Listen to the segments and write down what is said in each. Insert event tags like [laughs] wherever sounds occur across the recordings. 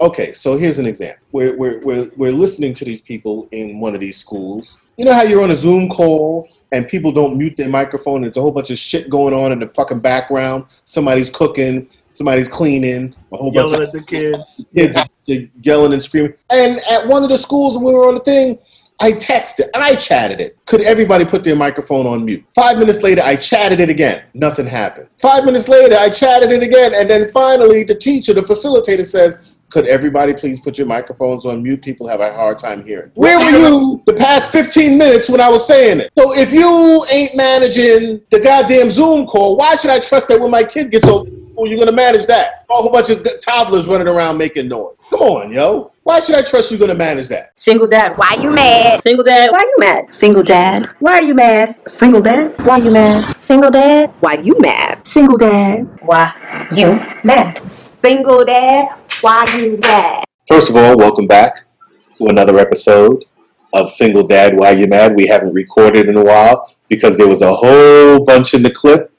Okay, so here's an example. We're, we're, we're, we're listening to these people in one of these schools. You know how you're on a Zoom call and people don't mute their microphone? There's a whole bunch of shit going on in the fucking background. Somebody's cooking, somebody's cleaning, a whole Yelling bunch at the kids. [laughs] of kids yelling and screaming. And at one of the schools we were on the thing, I texted and I chatted it. Could everybody put their microphone on mute? Five minutes later, I chatted it again. Nothing happened. Five minutes later, I chatted it again. And then finally, the teacher, the facilitator says, could everybody please put your microphones on mute? People have a hard time hearing. Where were you the past 15 minutes when I was saying it? So if you ain't managing the goddamn Zoom call, why should I trust that when my kid gets over, you're gonna manage that? A whole bunch of toddlers running around making noise. Come on, yo. Why should I trust you're gonna manage that? Single dad, why you mad? Single dad, why you mad? Single dad. Why are you mad? Single dad. Why you mad? Single dad, why you mad? Single dad. Why you mad? Single dad, why you mad? First of all, welcome back to another episode of Single Dad Why You Mad. We haven't recorded in a while because there was a whole bunch in the clip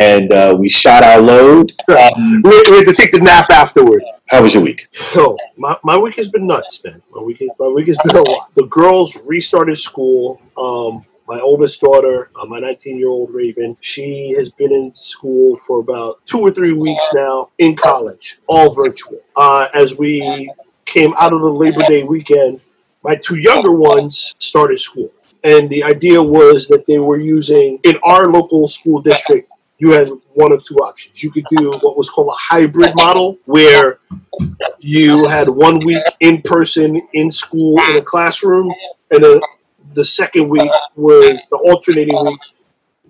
and uh, we shot our load. Um, [laughs] We, we had to take the nap afterward. how was your week? Yo, my, my week has been nuts, man. My week, my week has been a lot. The girls restarted school. Um, my oldest daughter, uh, my 19 year old Raven, she has been in school for about two or three weeks now in college, all virtual. Uh, as we came out of the Labor Day weekend, my two younger ones started school. And the idea was that they were using, in our local school district, you had one of two options. You could do what was called a hybrid model, where you had one week in person in school in a classroom, and then the second week was the alternating week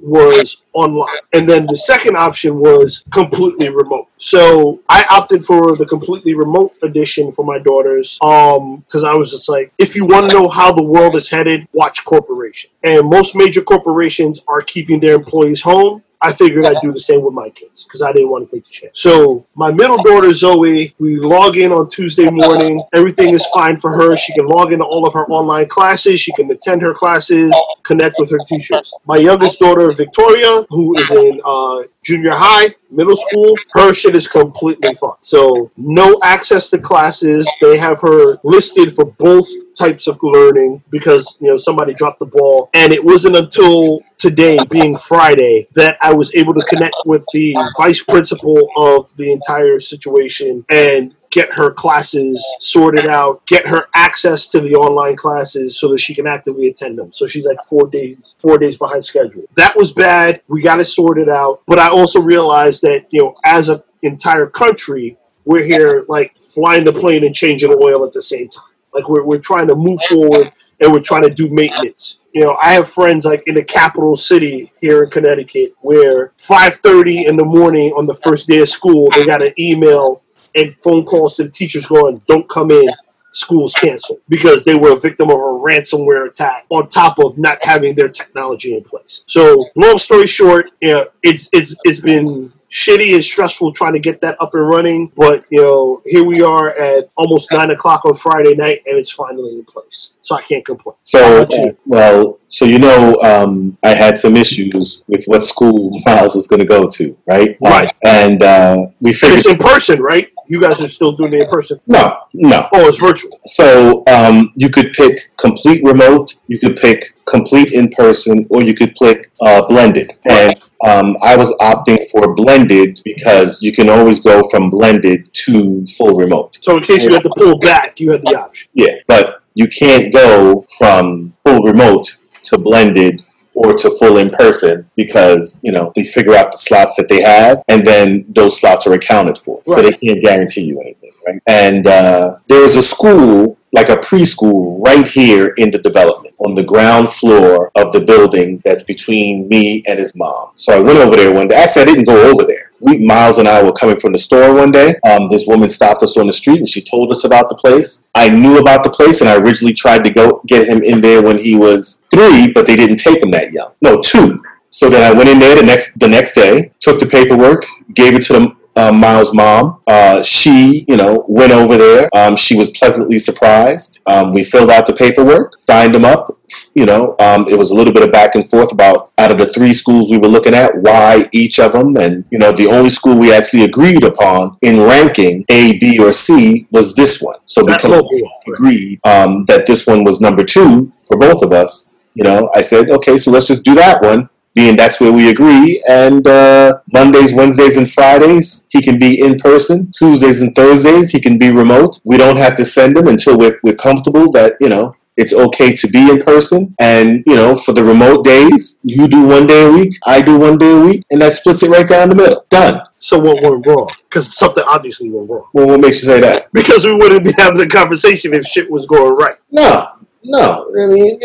was online. And then the second option was completely remote. So I opted for the completely remote edition for my daughters um because I was just like if you want to know how the world is headed, watch corporation. And most major corporations are keeping their employees home. I figured I'd do the same with my kids because I didn't want to take the chance. So my middle daughter Zoe, we log in on Tuesday morning. Everything is fine for her. She can log into all of her online classes. She can attend her classes, connect with her teachers. My youngest daughter Victoria, who is in uh, junior high, middle school, her shit is completely fucked. So no access to classes. They have her listed for both types of learning because you know somebody dropped the ball. And it wasn't until today, being Friday, that I was able to connect with the vice principal of the entire situation and get her classes sorted out, get her access to the online classes so that she can actively attend them. So she's like four days, four days behind schedule. That was bad. We got to sort it sorted out. But I also realized that, you know, as an entire country, we're here like flying the plane and changing oil at the same time. Like we're, we're trying to move forward and we're trying to do maintenance. You know, I have friends like in the capital city here in Connecticut where 5:30 in the morning on the first day of school, they got an email and phone calls to the teachers going, "Don't come in." School's canceled because they were a victim of a ransomware attack on top of not having their technology in place. So, long story short, you know, it's it's it's been shitty and stressful trying to get that up and running. But you know, here we are at almost nine o'clock on Friday night, and it's finally in place. So I can't complain. So, uh, well, so you know, um, I had some issues with what school [laughs] Miles was going to go to, right? Right. And uh, we figured, it's in person, right? You guys are still doing it in person. no, no. Oh, it's virtual. So um, you could pick complete remote, you could pick complete in person, or you could pick uh, blended. And um, I was opting for blended because you can always go from blended to full remote. So in case you had to pull back, you had the option. Yeah, but you can't go from full remote to blended or to full in person because you know they figure out the slots that they have and then those slots are accounted for. So they can't guarantee you anything right? And uh, there is a school like a preschool right here in the development on the ground floor of the building that's between me and his mom. So i went over there one day. Actually i didn't go over there we miles and i were coming from the store one day. Um, this woman stopped us on the street and she told us about the place. I knew about the place and i originally tried to go get him in there when he was three but they didn't take him that young. No two. So then I went in there the next the next day, took the paperwork, gave it to them um, Miles' mom. Uh, she, you know, went over there. Um, she was pleasantly surprised. Um, we filled out the paperwork, signed them up. You know, um, it was a little bit of back and forth about out of the three schools we were looking at, why each of them. And, you know, the only school we actually agreed upon in ranking A, B, or C was this one. So because we agreed um, that this one was number two for both of us, you know, I said, okay, so let's just do that one being that's where we agree. And uh, Mondays, Wednesdays, and Fridays, he can be in person. Tuesdays and Thursdays, he can be remote. We don't have to send him until we're, we're comfortable that, you know, it's okay to be in person. And, you know, for the remote days, you do one day a week, I do one day a week, and that splits it right down the middle. Done. So what went wrong? Because something obviously went wrong. Well, what makes you say that? Because we wouldn't be having the conversation if shit was going right. No, no. I mean,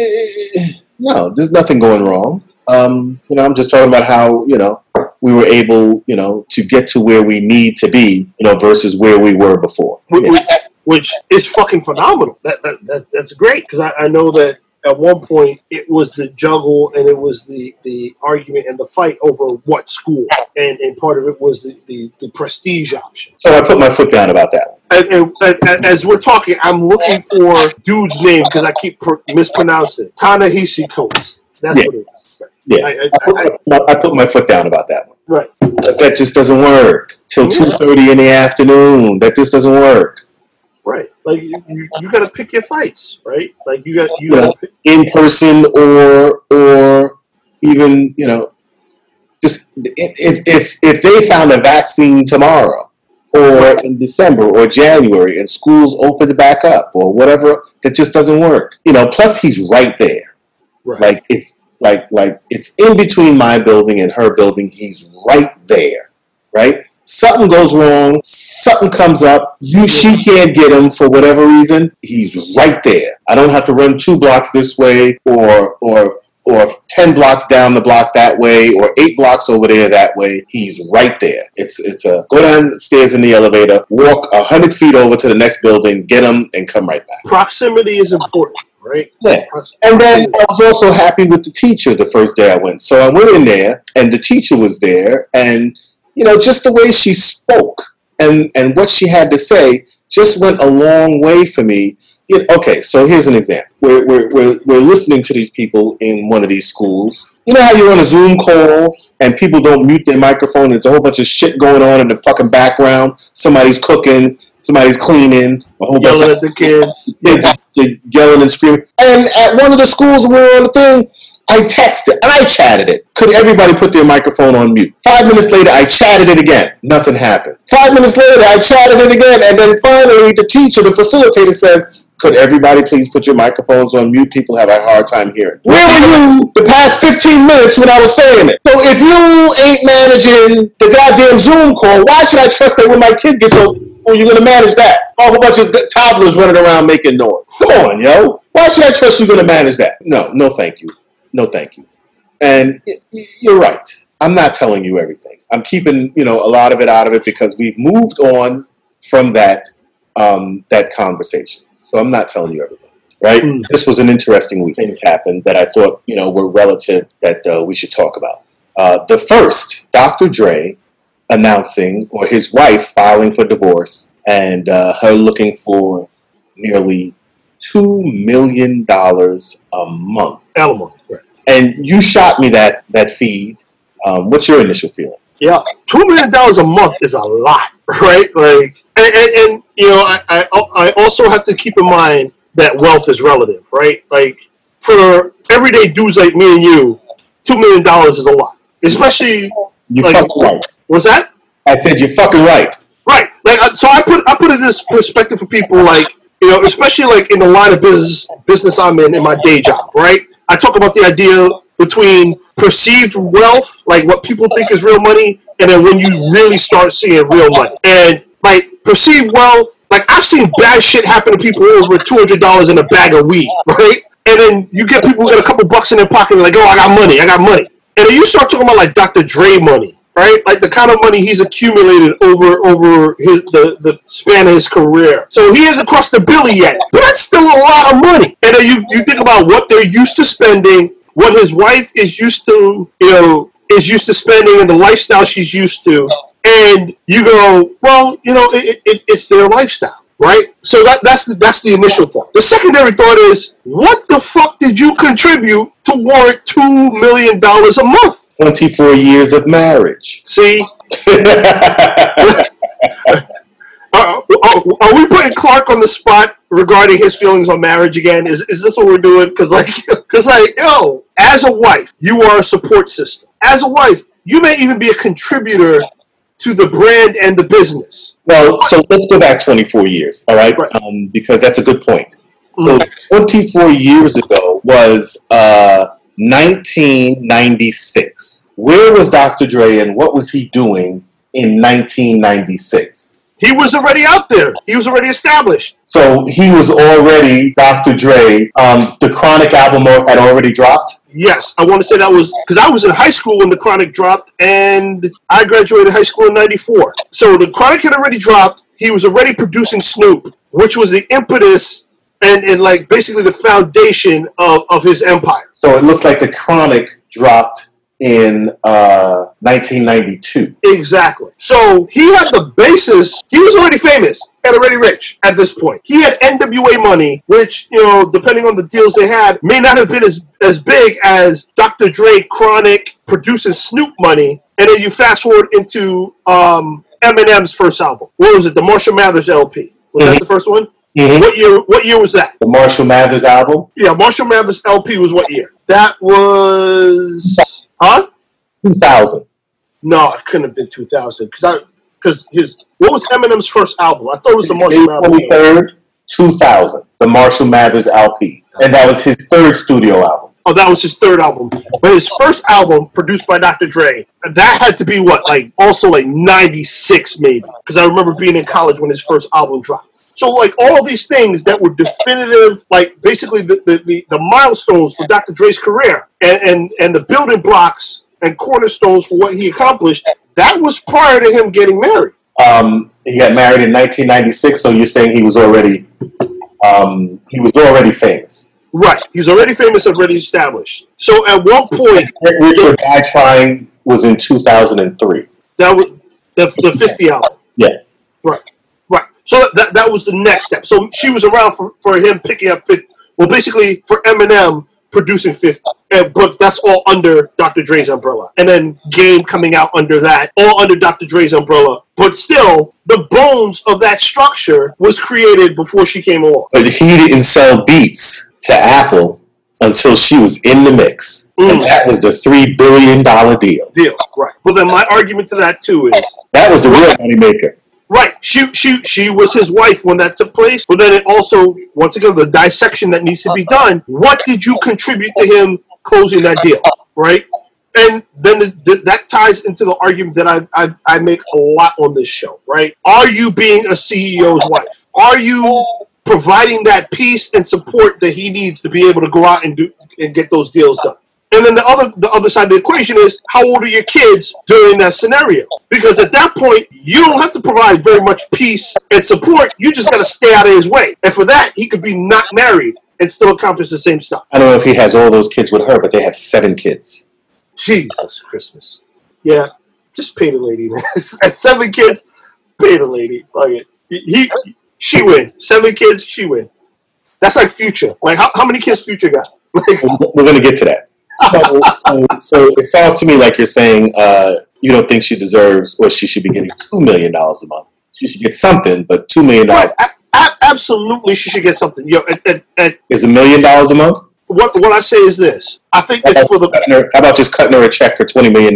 no, there's nothing going wrong. Um, you know, I'm just talking about how, you know, we were able, you know, to get to where we need to be, you know, versus where we were before. Yeah. which, which is fucking phenomenal. That, that, that that's great because I, I know that at one point it was the juggle and it was the, the argument and the fight over what school, and, and part of it was the, the, the prestige option. So I put my foot down about that. And, and, and, as we're talking, I'm looking for dude's name because I keep per- mispronouncing. Ta-Nehisi Coates. That's Yeah. what it is. Yeah. I, I, I put, I, my, I put my foot down about that one. right. That just doesn't work. Till Yeah. 2.30 in the afternoon. That this doesn't work. Right. Like you, you, you got to pick your fights, right? Like you got you Yeah. got pick. in person or or even you know just if if if they found a vaccine tomorrow or in December or January and schools opened back up or whatever that just doesn't work you know plus he's right there Right. like it's like like it's in between my building and her building. He's right there right? Something goes wrong. Something comes up. You she can't get him for whatever reason. He's right there. I don't have to run two blocks this way or or or 10 blocks down the block that way or eight blocks over there that way. He's right there. It's it's a go downstairs in the elevator walk a hundred feet over to the next building get him and come right back. Proximity is important, right? yeah and then. I was also happy with the teacher the first day I went. So I went in there, and the teacher was there, and you know, just the way she spoke and and what she had to say just went a long way for me. You know, okay, so here's an example. We're, we're, we're, we're listening to these people in one of these schools. You know how you're on a Zoom call and people don't mute their microphone? There's a whole bunch of shit going on in the fucking background. Somebody's cooking, somebody's cleaning, a whole bunch yelling of at the kids. [laughs] they yelling and screaming. And at one of the schools we were on the thing, I texted and I chatted it. Could everybody put their microphone on mute? Five minutes later, I chatted it again. Nothing happened. Five minutes later, I chatted it again. And then finally, the teacher, the facilitator says, could everybody please put your microphones on mute? People have a hard time hearing. Where were you the past 15 minutes when I was saying it? So if you ain't managing the goddamn Zoom call, why should I trust that when my kid gets well, you're going to manage that? A whole bunch of toddlers running around making noise. Come on, yo. Why should I trust you're going to manage that? No, no, thank you. No, thank you. And you're right. I'm not telling you everything. I'm keeping, you know, a lot of it out of it because we've moved on from that um, that conversation. So I'm not telling you everything. Right? Mm. This was an interesting week. Things happened that I thought, you know, were relative that uh, we should talk about. Uh, the first, Dr. Dre announcing, or his wife filing for divorce, and uh, her looking for nearly two million dollars a month. Alimony. Right. And you shot me that that feed. Um, what's your initial feeling? Yeah, two million dollars a month is a lot, right? Like, and, and, and you know, I, I I also have to keep in mind that wealth is relative, right? Like, for everyday dudes like me and you, two million dollars is a lot, especially You Like- fucking right. what's that? I said you're fucking right. Right. Like, so I put I put it in this perspective for people, like you know, especially like in the line of business business I'm in in my day job, right? I talk about the idea between perceived wealth, like what people think is real money, and then when you really start seeing real money. And like perceived wealth, like I've seen bad shit happen to people over two hundred dollars in a bag of weed, [laughs] right? And then you get people who got a couple bucks in their pocket, like, oh, I got money, I got money. And then you start talking about like Dr. Dre money, right? Like the kind of money he's accumulated over over his the, the span of his career. So he hasn't crossed the billy yet, but that's still a lot of money. And then you you think about what they're used to spending, what his wife is used to, you know, is used to spending, and the lifestyle she's used to. Oh. and you go, well, you know, it, it, it's their lifestyle. Right, so that that's the that's the initial thought. The secondary thought is, what the fuck did you contribute to warrant two million dollars a month? 24 years of marriage. See, are, [laughs] uh, are, are we putting Clark on the spot regarding his feelings on marriage again? Is, is this what we're doing? Because like, [laughs] because like, yo, as a wife, you are a support system. As a wife, you may even be a contributor to the brand and the business. well, so let's go back 24 years, all right? Right. Um, because that's a good point. So Mm. 24 years ago was uh, 1996. Where was Dr. Dre and what was he doing in 1996? He was already out there. He was already established. So he was already Dr. Dre. Um, the Chronic album had already dropped. Yes, I want to say that was because I was in high school when the Chronic dropped, and I graduated high school in '94. So the Chronic had already dropped. He was already producing Snoop, which was the impetus and, and like basically the foundation of, of his empire. So it looks like the Chronic dropped in uh, 1992. Exactly. So he had the basis. He was already famous and already rich at this point. He had NWA money, which you know, depending on the deals they had, may not have been as as big as Dr. Dre, Chronic producing Snoop money. And then you fast forward into um, Eminem's first album. What was it? The Marshall Mathers LP. Was that Mhm. the first one? Mhm. What year? What year was that? The Marshall Mathers album, Yeah, Marshall Mathers LP was what year? That was huh? 2000. No, it couldn't have been 2000 because I because his what was Eminem's first album? I thought it was the Marshall Mathers. 23rd, 2000. The Marshall Mathers LP. And that was his third studio album. Oh, that was his third album. But his first album, produced by Dr. Dre, that had to be what, like also like '96 maybe, because I remember being in college when his first album dropped. So like all of these things that were definitive, like basically the the, the, the milestones for Dr. Dre's career and, and and the building blocks and cornerstones for what he accomplished, that was prior to him getting married. Um, he got married in 1996, so you're saying he was already um, he was already famous. Right. He's already famous, already established. So at one point, Get Rich or Die Trying was in 2003. that was the, the 50 album. Yeah. Right. So that, that was the next step. So she was around for, for him picking up 50. Well, basically for Eminem producing 50. And, but that's all under Dr. Dre's umbrella. And then Game coming out under that, all under Dr. Dre's umbrella. But still, the bones of that structure was created before she came along. But he didn't sell beats to Apple until she was in the mix. Mm. And that was the $3 billion deal. Deal. Right. Well then my argument to that too is That was the real moneymaker. Right. She she she was his wife when that took place. But then it also once again the dissection that needs to be done. What did you contribute to him closing that deal? Right. And then the, the, that ties into the argument that I, I I make a lot on this show. Right. Are you being a CEO's wife? Are you providing that peace and support that he needs to be able to go out and do and get those deals done? And then the other the other side of the equation is how old are your kids during that scenario? Because at that point, you don't have to provide very much peace and support. You just got to stay out of his way. And for that, he could be not married and still accomplish the same stuff. I don't know if he has all those kids with her, but they have seven kids. Jesus Christmas. Yeah, just pay the lady, [laughs] man. Seven kids, pay the lady. Like it. He, she win. Seven kids, she win. That's like future. Like how, how many kids future got? [laughs] Like We're going to get to that. So, so, so it sounds to me like you're saying uh, you don't think she deserves or she should be getting $2 million a month. She should get something, but $2 million Right, a- a- absolutely, she should get something. Yo, at, at, at, is a million dollars a month. what what I say is this: I think How it's for the. her, how about just cutting her a check for $20 million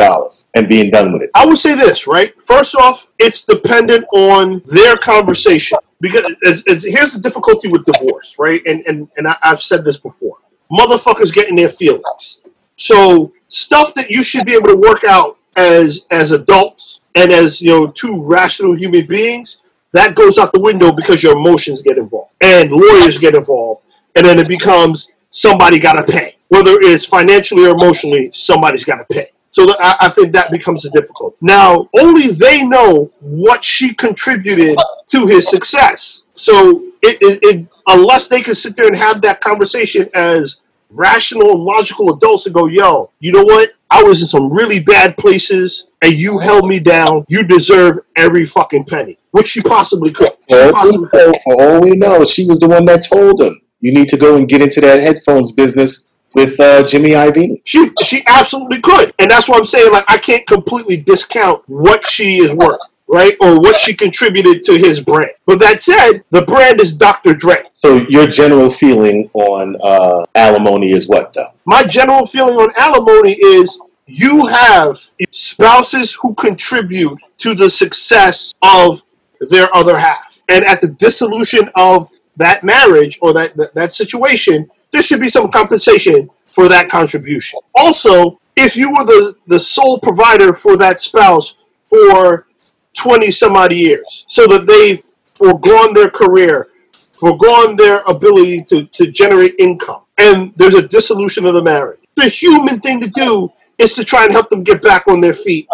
and being done with it? I would say this, right? First off, it's dependent on their conversation because it's, it's, here's the difficulty with divorce, right? And and and I, I've said this before: motherfuckers getting their feelings. So stuff that you should be able to work out as as adults and as you know two rational human beings that goes out the window because your emotions get involved and lawyers get involved and then it becomes somebody got to pay. Whether it's financially or emotionally somebody's got to pay. So I, I think that becomes a difficult now only they know what she contributed to his success. So it, it, it unless they can sit there and have that conversation as rational and logical adults and go, yo, you know what? I was in some really bad places and you held me down. You deserve every fucking penny. Which she possibly could. She possibly we could. know, for all we know, she was the one that told him, you need to go and get into that headphones business with uh, Jimmy Iovine. She she absolutely could. And that's what I'm saying. Like I can't completely discount what she is worth, right? Or what she contributed to his brand. But that said, the brand is Dr. Dre. So your general feeling on uh, alimony is what, though? my general feeling on alimony is you have spouses who contribute to the success of their other half. And at the dissolution of that marriage or that, that, that situation, there should be some compensation for that contribution. Also, if you were the, the sole provider for that spouse for 20 some odd years, so that they've foregone their career, foregone their ability to, to generate income, and there's a dissolution of the marriage. The human thing to do is to try and help them get back on their feet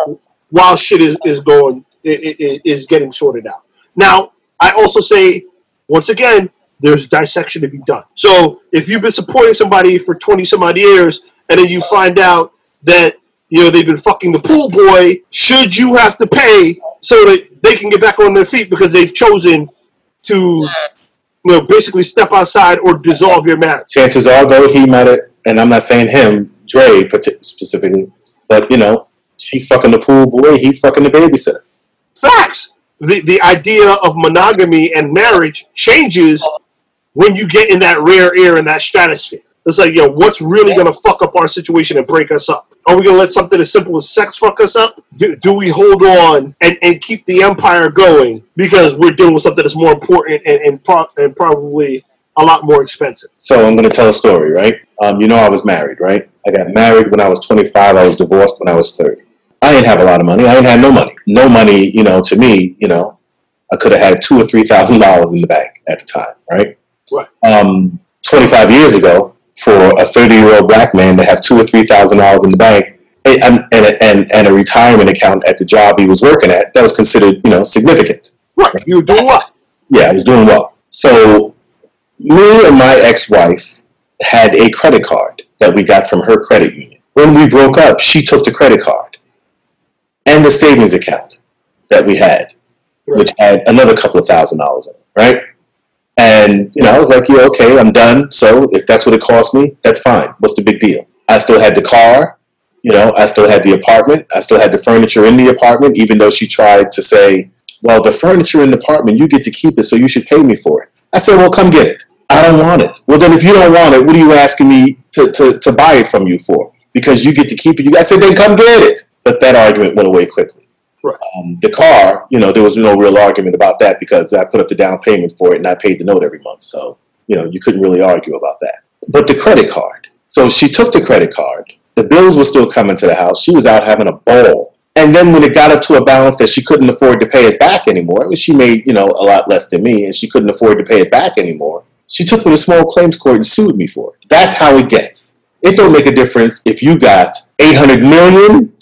while shit is, is going is getting sorted out. Now, I also say once again, there's dissection to be done. So if you've been supporting somebody for 20 some odd years and then you find out that you know they've been fucking the pool boy, should you have to pay so that they can get back on their feet because they've chosen to you know basically step outside or dissolve your marriage? Chances are, though, he might have, and I'm not saying him, Dre specifically, but you know, she's fucking the pool boy, he's fucking the babysitter. Facts. The the idea of monogamy and marriage changes when you get in that rare air in that stratosphere. It's like, yo, what's really gonna fuck up our situation and break us up? Are we gonna let something as simple as sex fuck us up? Do, do we hold on and, and keep the empire going because we're dealing with something that's more important and and, pro- and probably a lot more expensive? So I'm going to tell a story, right? Um, you know, I was married, right? I got married when I was 25. I was divorced when I was 30. I didn't have a lot of money. I didn't have no money. No money, you know, to me, you know, I could have had two or three thousand dollars in the bank at the time, right? Right. Um, 25 years ago, for a 30 year old black man to have two or three thousand dollars in the bank and, and, and, and a retirement account at the job he was working at, that was considered, you know, significant. Right. You were doing what? Yeah, I was doing well. So me and my ex-wife had a credit card that we got from her credit union. When we broke up, she took the credit card and the savings account that we had, which had another couple of thousand dollars in it, right? And you know, I was like, "Yeah, okay, I'm done. So if that's what it cost me, that's fine. What's the big deal?" I still had the car, you know, I still had the apartment, I still had the furniture in the apartment, even though she tried to say, "Well, the furniture in the apartment, you get to keep it, so you should pay me for it." I said, "Well, come get it. I don't want it." Well, then if you don't want it, what are you asking me to, to, to buy it from you for? Because you get to keep it. You I said, "Then come get it." But that argument went away quickly. Right. Um, the car, you know, there was no real argument about that because I put up the down payment for it and I paid the note every month. So, you know, you couldn't really argue about that. But the credit card. So she took the credit card. The bills were still coming to the house. She was out having a ball. And then when it got up to a balance that she couldn't afford to pay it back anymore, she made, you know, a lot less than me and she couldn't afford to pay it back anymore. She took me to small claims court and sued me for it. That's how it gets. It don't make a difference if you got 800 million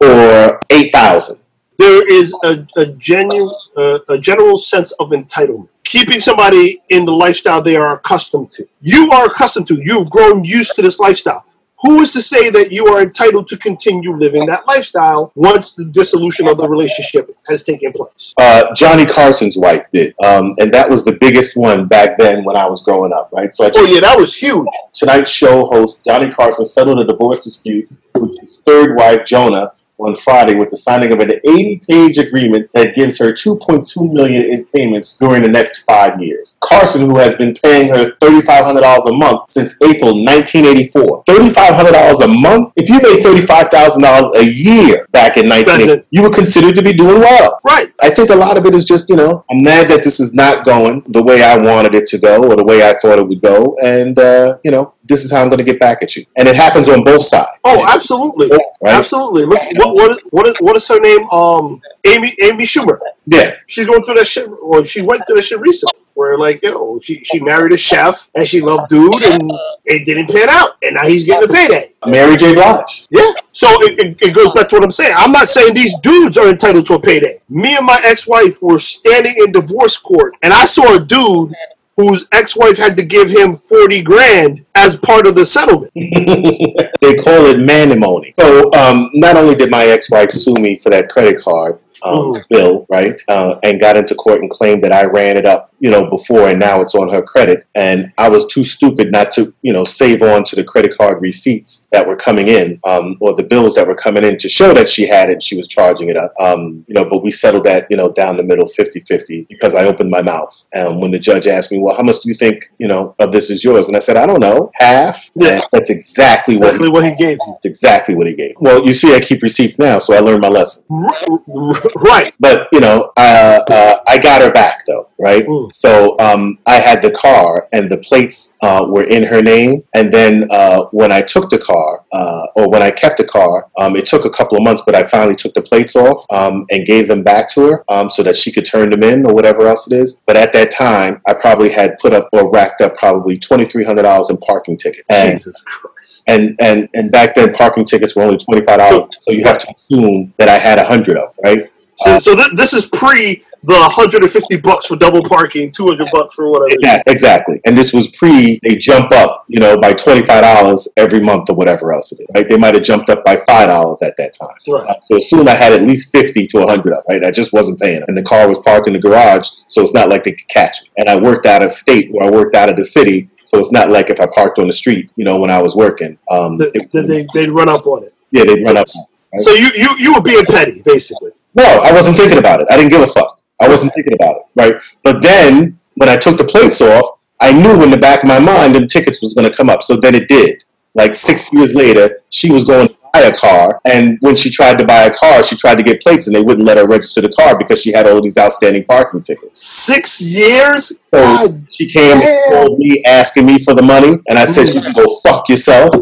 or 8,000. There is a, a genuine uh, a general sense of entitlement. Keeping somebody in the lifestyle they are accustomed to. You are accustomed to. You've grown used to this lifestyle. Who is to say that you are entitled to continue living that lifestyle once the dissolution of the relationship has taken place? Uh, Johnny Carson's wife did, um, and that was the biggest one back then when I was growing up, right? So I oh yeah that was huge. Tonight Show host Johnny Carson settled a divorce dispute with his third wife Jonah on Friday with the signing of an 80-page agreement that gives her 2.2 million in payments during the next five years. Carson, who has been paying her $3,500 a month since April 1984, $3,500 a month. If you made $35,000 a year back in 1980, you were considered to be doing well. right I think a lot of it is just, you know, I'm mad that this is not going the way I wanted it to go or the way I thought it would go. And, uh, you know, this is how I'm going to get back at you. And it happens on both sides. oh absolutely Right? absolutely Look, what, what, is, what, is, what is her name um amy amy schumer Yeah. she's going through that shit, or she went through that shit recently, where like, yo, she she married a chef and she loved dude, and it didn't pan out, and now he's getting a payday. Mary J. Blige. Yeah, so it, it, it goes back to what I'm saying. I'm not saying these dudes are entitled to a payday. Me and my ex-wife were standing in divorce court, and I saw a dude whose ex-wife had to give him forty grand as part of the settlement. [laughs] they call it manimony. So um, not only did my ex-wife sue me for that credit card um, Mhm. bill, right, uh, and got into court and claimed that I ran it up, you know, before, and now it's on her credit, and I was too stupid not to, you know, save on to the credit card receipts that were coming in, um, or the bills that were coming in to show that she had it she was charging it up, um, you know, but we settled that, you know, down the middle, 50-50, because I opened my mouth, and when the judge asked me, well, how much do you think, you know, of this is yours, and I said, I don't know, half. Yeah. That's exactly what. Exactly what he gave. That's exactly what he gave. Well, you see, I keep receipts now, so I learned my lesson. Right. But you know, uh, uh, I got her back though, right? Mm. So um, I had the car, and the plates uh, were in her name. And then uh, when I took the car, uh, or when I kept the car, um, it took a couple of months, but I finally took the plates off um, and gave them back to her um, so that she could turn them in or whatever else it is. But at that time, I probably had put up or racked up probably twenty three hundred dollars in parking tickets. And Jesus Christ. and and and back then parking tickets were only twenty five dollars, so you have to assume that I had a hundred of, right? So, so th- this is pre the 150 bucks for double parking, 200 bucks for whatever. Yeah, exactly. And this was pre they jump up, you know, by twenty five dollars every month or whatever else it is. Right? They might have jumped up by five dollars at that time. Right. Uh, so soon I had at least fifty to hundred of, right? I just wasn't paying. And the car was parked in the garage, so it's not like they could catch me. And I worked out of state where I worked out of the city. So it's not like if I parked on the street, you know, when I was working. Um, Th- it- th- they, they'd run up on it. yeah, they'd run up. So you, you, you were being petty, basically. No, I wasn't thinking about it. I didn't give a fuck. I wasn't thinking about it, right? But then when I took the plates off, I knew in the back of my mind the tickets was going to come up. So then it did. Like six years later, she was going to buy a car, and when she tried to buy a car, she tried to get plates, and they wouldn't let her register the car because she had all these outstanding parking tickets. Six years? So God she came and called me asking me for the money, and I said, "You can go fuck yourself."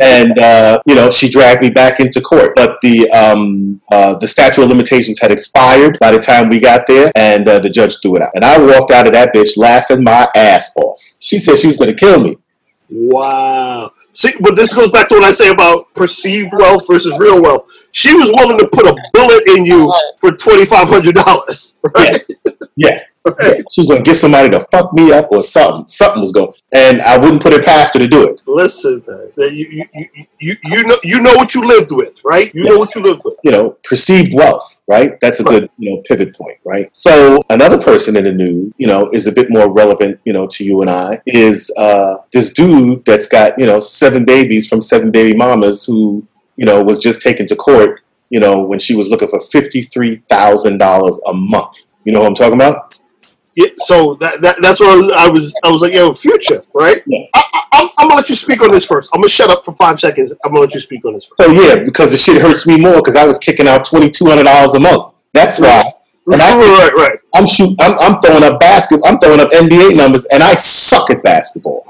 And uh, you know, she dragged me back into court. But the um, uh, the statute of limitations had expired by the time we got there, and uh, the judge threw it out. And I walked out of that bitch laughing my ass off. She said she was going to kill me. Wow. See, but this goes back to what I say about perceived wealth versus real wealth. She was willing to put a bullet in you for twenty five hundred dollars, [laughs] right? Yeah. Right. [laughs] She was going to get somebody to fuck me up or something. Something was going, and I wouldn't put it past her to do it. Listen, man, you, you, you, you, know you know what you lived with, right? You know what you lived with. you know, perceived wealth, right? That's a good, you know, pivot point, right? So another person in the news, you know, is a bit more relevant, you know, to you and I, is uh, this dude that's got, you know, seven babies from seven baby mamas who, you know, was just taken to court, you know, when she was looking for fifty-three thousand dollars a month. You know what I'm talking about? Yeah, so that, that that's what I was, I was I was like, yo, future, right? Yeah. I, I, I'm, I'm gonna let you speak on this first. I'm gonna shut up for five seconds. I'm gonna let you speak on this first. So yeah, because the shit hurts me more because I was kicking out twenty-two hundred dollars a month. That's why. And I- right, right. I'm shoot. I'm, I'm throwing up basket. I'm throwing up NBA numbers, and I suck at basketball.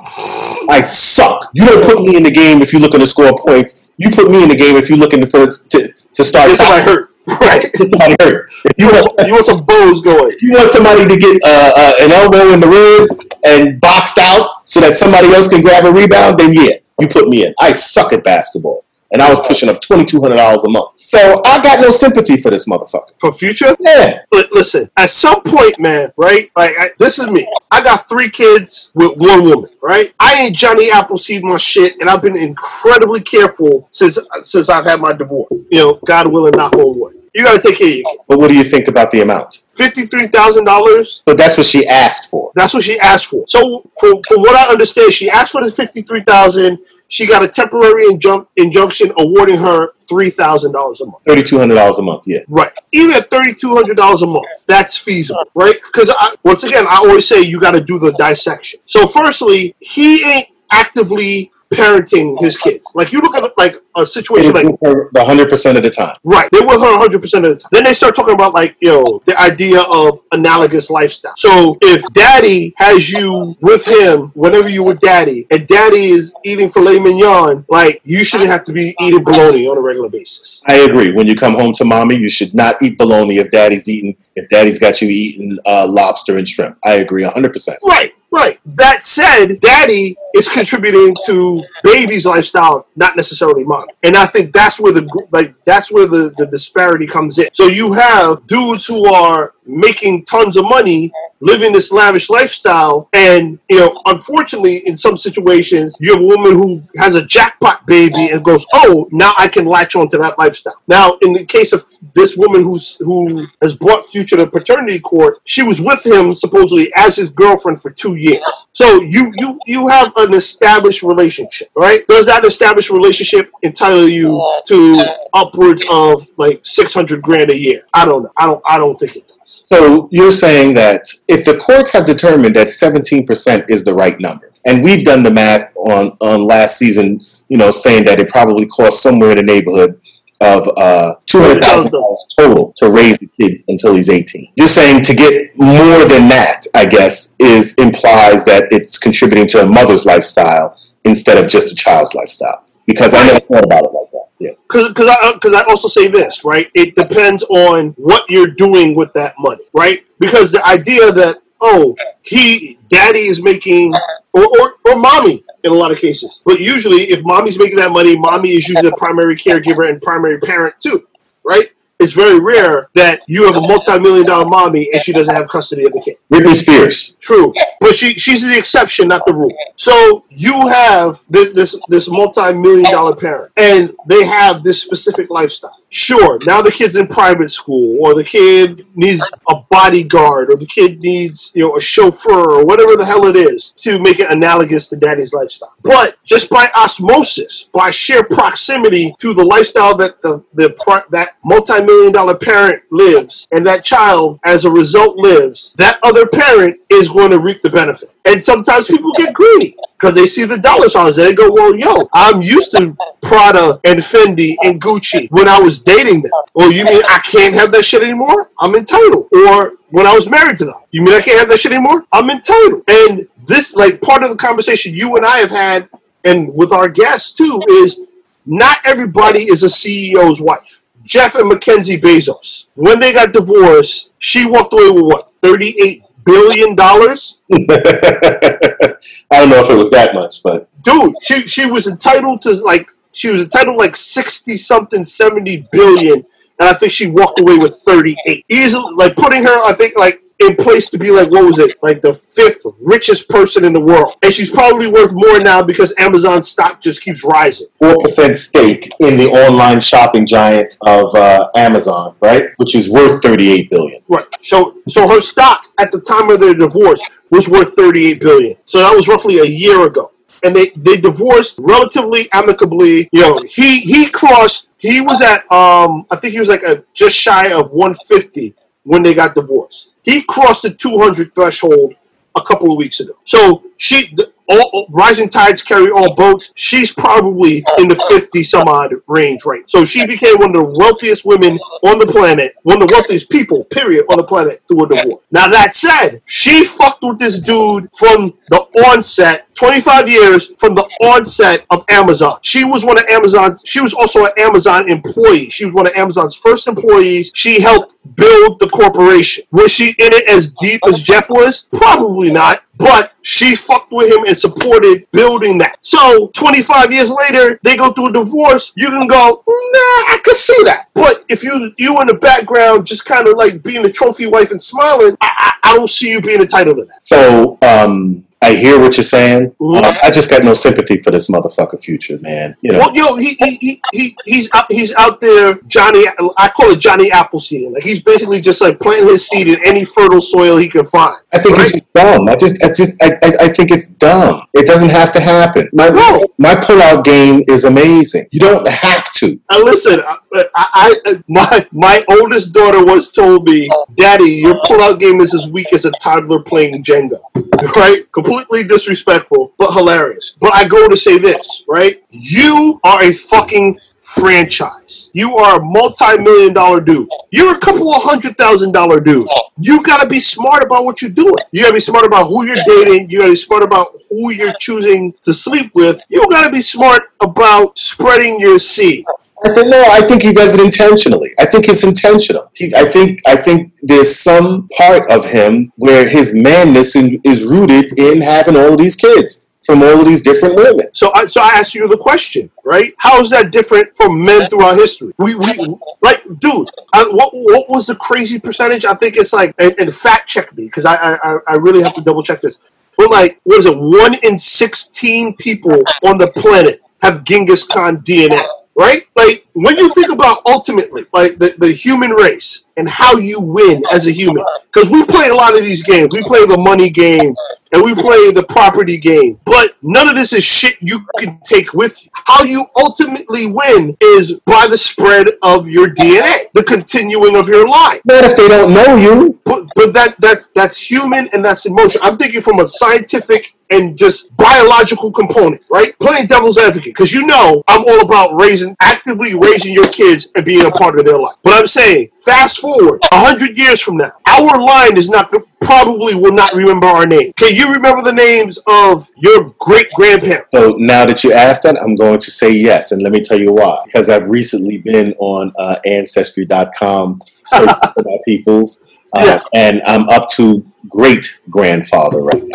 I suck. You don't put me in the game if you're looking to score points. You put me in the game if you're looking for to to start. Get somebody hurt, [laughs] right? Somebody hurt. If You want, you want some bows going. you want somebody to get uh, uh, an elbow in the ribs and boxed out so that somebody else can grab a rebound, then yeah, you put me in. I suck at basketball, and I was pushing up twenty two hundred dollars a month. So I got no sympathy for this motherfucker. For future, Yeah. Li- listen, at some point, man, right? Like, I, this is me. I got three kids with one woman, right? I ain't Johnny Appleseed my shit, and I've been incredibly careful since since I've had my divorce. You know, God willing, knock on wood. You got to take care of your kid. But what do you think about the amount? Fifty-three thousand dollars. But that's what she asked for. That's what she asked for. So, from, from what I understand, she asked for the fifty-three thousand. She got a temporary injun- injunction awarding her three thousand dollars a month. Thirty two hundred dollars a month. Yeah. Right. Even at thirty-two hundred dollars a month, that's feasible, right? Because once again, I always say you got to do the dissection. So, firstly, he ain't actively parenting his kids. Like you look at like a situation like the hundred percent of the time. Right. They're with her 100% of the time. Then they start talking about, like, you know, the idea of analogous lifestyle. So if daddy has you with him whenever you with daddy, and daddy is eating filet mignon, like, you shouldn't have to be eating bologna on a regular basis. I agree. When you come home to mommy, you should not eat bologna if daddy's eating if daddy's got you eating uh, lobster and shrimp. I agree hundred percent. Right. Right. That said, daddy it's contributing to baby's lifestyle, not necessarily mom. And I think that's where the like that's where the, the disparity comes in. So you have dudes who are making tons of money, living this lavish lifestyle, and you know, unfortunately, in some situations, you have a woman who has a jackpot baby and goes, "Oh, now I can latch onto that lifestyle." Now, in the case of this woman who's who has brought Future to paternity court, she was with him supposedly as his girlfriend for two years. So you you you have an established relationship, right? Does that established relationship entitle you to upwards of like six hundred grand a year? I don't know. I don't. I don't think it does. So you're saying that if the courts have determined that 17% is the right number, and we've done the math on, on last season, you know, saying that it probably costs somewhere in the neighborhood of uh, $200,000 total to raise the kid until he's 18. You're saying to get more than that, I guess, is implies that it's contributing to a mother's lifestyle instead of just a child's lifestyle. Because I never thought about it like that. Yeah. Because because I because I also say this right. It depends on what you're doing with that money, right? Because the idea that oh he daddy is making or or, or mommy in a lot of cases, but usually if mommy's making that money, mommy is usually the primary caregiver and primary parent too, right? It's very rare that you have a multi-million dollar mommy and she doesn't have custody of the kid. Britney Spears. True, but she she's the exception, not the rule. So you have thi- this this multi-million dollar parent, and they have this specific lifestyle. Sure, now the kid's in private school, or the kid needs a bodyguard, or the kid needs you know a chauffeur, or whatever the hell it is to make it analogous to daddy's lifestyle. But just by osmosis, by sheer proximity to the lifestyle that the the that multi-million dollar parent lives, and that child as a result lives, that other parent is going to reap the benefit. And sometimes people get greedy because they see the dollar signs. They go, "Well, yo, I'm used to Prada and Fendi and Gucci when I was dating them. Oh, you mean I can't have that shit anymore? I'm entitled." Or when I was married to them, you mean I can't have that shit anymore? I'm entitled. And this, like, part of the conversation you and I have had, and with our guests too, is not everybody is a CEO's wife. Jeff and Mackenzie Bezos, when they got divorced, she walked away with what, $38 billion? [laughs] I don't know if it was that much, but Dude, she, she was entitled to like, she was entitled like 60 something, 70 billion. And I think she walked away with 38. Easily, like putting her, I think, like in place to be like, what was it? Like the fifth richest person in the world. And she's probably worth more now because Amazon stock just keeps rising. four percent stake in the online shopping giant of uh, Amazon, right? Which is worth thirty-eight billion. Right. So so her stock at the time of their divorce was worth 38 billion. So that was roughly a year ago. And they, they divorced relatively amicably. You know, he he crossed he was at um I think he was like a just shy of 150 when they got divorced. He crossed the 200 threshold a couple of weeks ago. So she, the, all, all- rising tides carry all boats. She's probably in the 50 some odd range, right? So she became one of the wealthiest women on the planet, one of the wealthiest people, period, on the planet through a divorce. Now that said, she fucked with this dude from the onset, 25 years from the onset of Amazon. She was one of Amazon. She was also an Amazon employee. She was one of Amazon's first employees. She helped build the corporation. Was she in it as deep as Jeff was? Probably not. But she fucked with him and supported building that. So 25 years later, they go through a divorce. You can go, nah, I could see that. But if you you in the background, just kind of like being the trophy wife and smiling, I, I, I don't see you being entitled to that. So um, I hear what you're saying. Uh, I just got no sympathy for this motherfucker future, man. You know, Well, yo, he, he, he, he he's out, he's out there, Johnny. I call it Johnny Appleseed. Like he's basically just like planting his seed in any fertile soil he can find. I think it's dumb. I just, I just, I, I, I think it's dumb. It doesn't have to happen. My No. my pullout game is amazing. You don't have to. And listen, I, I, I my my oldest daughter once told me, "Daddy, your pullout game is as weak as a toddler playing Jenga." [laughs] Right? Completely disrespectful, but hilarious. But I go to say this, right? You are a fucking franchise. You are a multi-million dollar dude. You're a couple of hundred thousand dollar dude. You gotta be smart about what you're doing. You gotta be smart about who you're dating. You gotta be smart about who you're choosing to sleep with. You gotta be smart about spreading your seed. I think, no, I think he does it intentionally. I think it's intentional. He, I think I think there's some part of him where his manness in, is rooted in having all these kids from all of these different women. So I so I ask you the question, right? How is that different from men throughout history? We we like, dude. I, what what was the crazy percentage? I think it's like, and, and fact check me because I, I I really have to double check this. But like, what is it? One in sixteen people on the planet have Genghis Khan DNA, right? Like when you think about ultimately, like the, the human race and how you win as a human, because we play a lot of these games. We play the money game and we play the property game, but none of this is shit you can take with you. How you ultimately win is by the spread of your DNA, the continuing of your life. Not if they don't know you. But but that that's that's human and that's emotion. I'm thinking from a scientific and just biological component, right? Playing devil's advocate, because you know I'm all about raising, actively raising your kids and being a part of their life. But I'm saying, fast forward a hundred years from now, our line is not probably will not remember our name. Can you remember the names of your great grandparents? So now that you asked that, I'm going to say yes, and let me tell you why. Because I've recently been on uh, Ancestry.com searching for my peoples, uh, Yeah. and I'm up to great grandfather right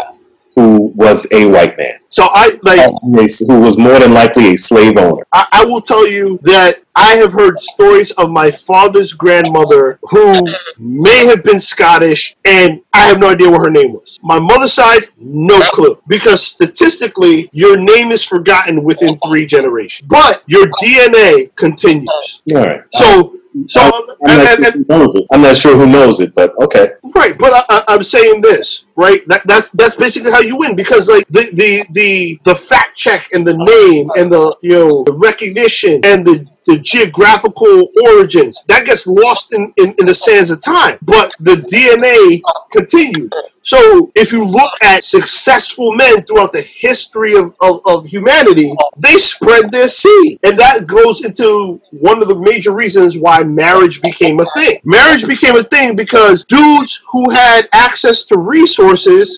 who was a white man, So I like who was more than likely a slave owner. I, I will tell you that I have heard stories of my father's grandmother who may have been Scottish, and I have no idea what her name was. My mother's side, no clue. Because statistically, your name is forgotten within three generations. But your DNA continues. All right. So, so, I'm and, not, and, sure and, who knows it. I'm not sure who knows it, but okay. Right, but I, I, I'm saying this, right? That, that's that's basically how you win because like the, the the the fact check and the name and the you know the recognition and the the geographical origins that gets lost in, in, in the sands of time but the dna continues so if you look at successful men throughout the history of, of, of humanity they spread their seed and that goes into one of the major reasons why marriage became a thing marriage became a thing because dudes who had access to resources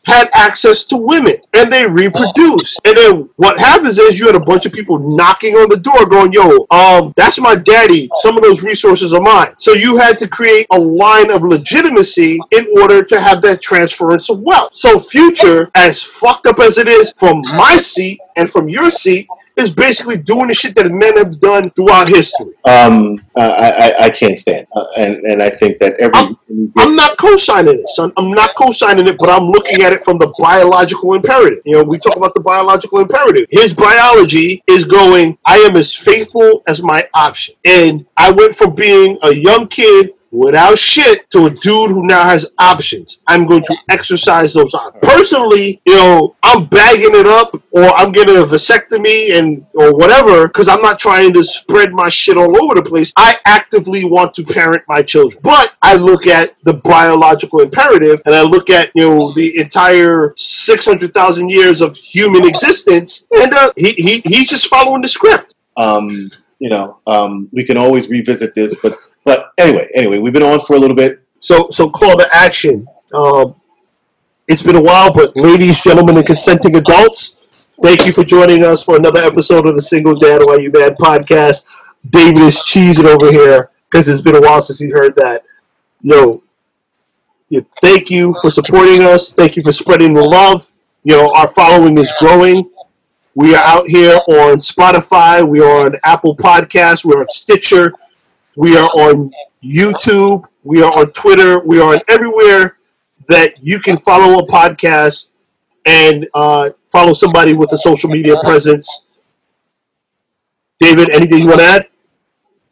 had access to women and they reproduced. And then what happens is you had a bunch of people knocking on the door going yo um that's my daddy. Some of those resources are mine. So you had to create a line of legitimacy in order to have that transference of wealth. So future as fucked up as it is from my seat and from your seat is basically doing the shit that men have done throughout history Um, I, I, I can't stand, uh, and and I think that every I'm not co-signing it, son. I'm not co-signing it, but I'm looking at it from the biological imperative. You know, we talk about the biological imperative. His biology is going, I am as faithful as my option. And I went from being a young kid without shit to a dude who now has options. I'm going to exercise those options. Personally, you know, I'm bagging it up or I'm getting a vasectomy and or whatever because I'm not trying to spread my shit all over the place. I actively want to parent my children. But I look at the biological imperative and I look at, you know, the entire 600,000 years of human existence and uh, he, he he's just following the script. um, you know, um, we can always revisit this, but but anyway, anyway, we've been on for a little bit. So, so call to action. Um, it's been a while, but ladies, gentlemen, and consenting adults, thank you for joining us for another episode of the Single Dad Why You Mad podcast. David is cheesing over here because it's been a while since he heard that. Yo, yeah, thank you for supporting us. Thank you for spreading the love. You know, our following is growing. We are out here on Spotify. We are on Apple Podcasts. We're on Stitcher. We are on YouTube. We are on Twitter. We are on everywhere that you can follow a podcast and uh, follow somebody with a social media presence. David, anything you want to add?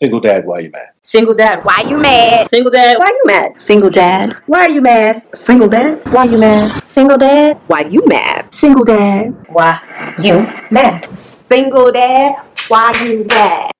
Single dad, why you mad? Single dad, why you mad? Single dad, why you mad? Single dad. Why are you mad? Single dad. Why you mad? Single dad, why you mad? Single dad. Why you mad? Single dad, why you mad?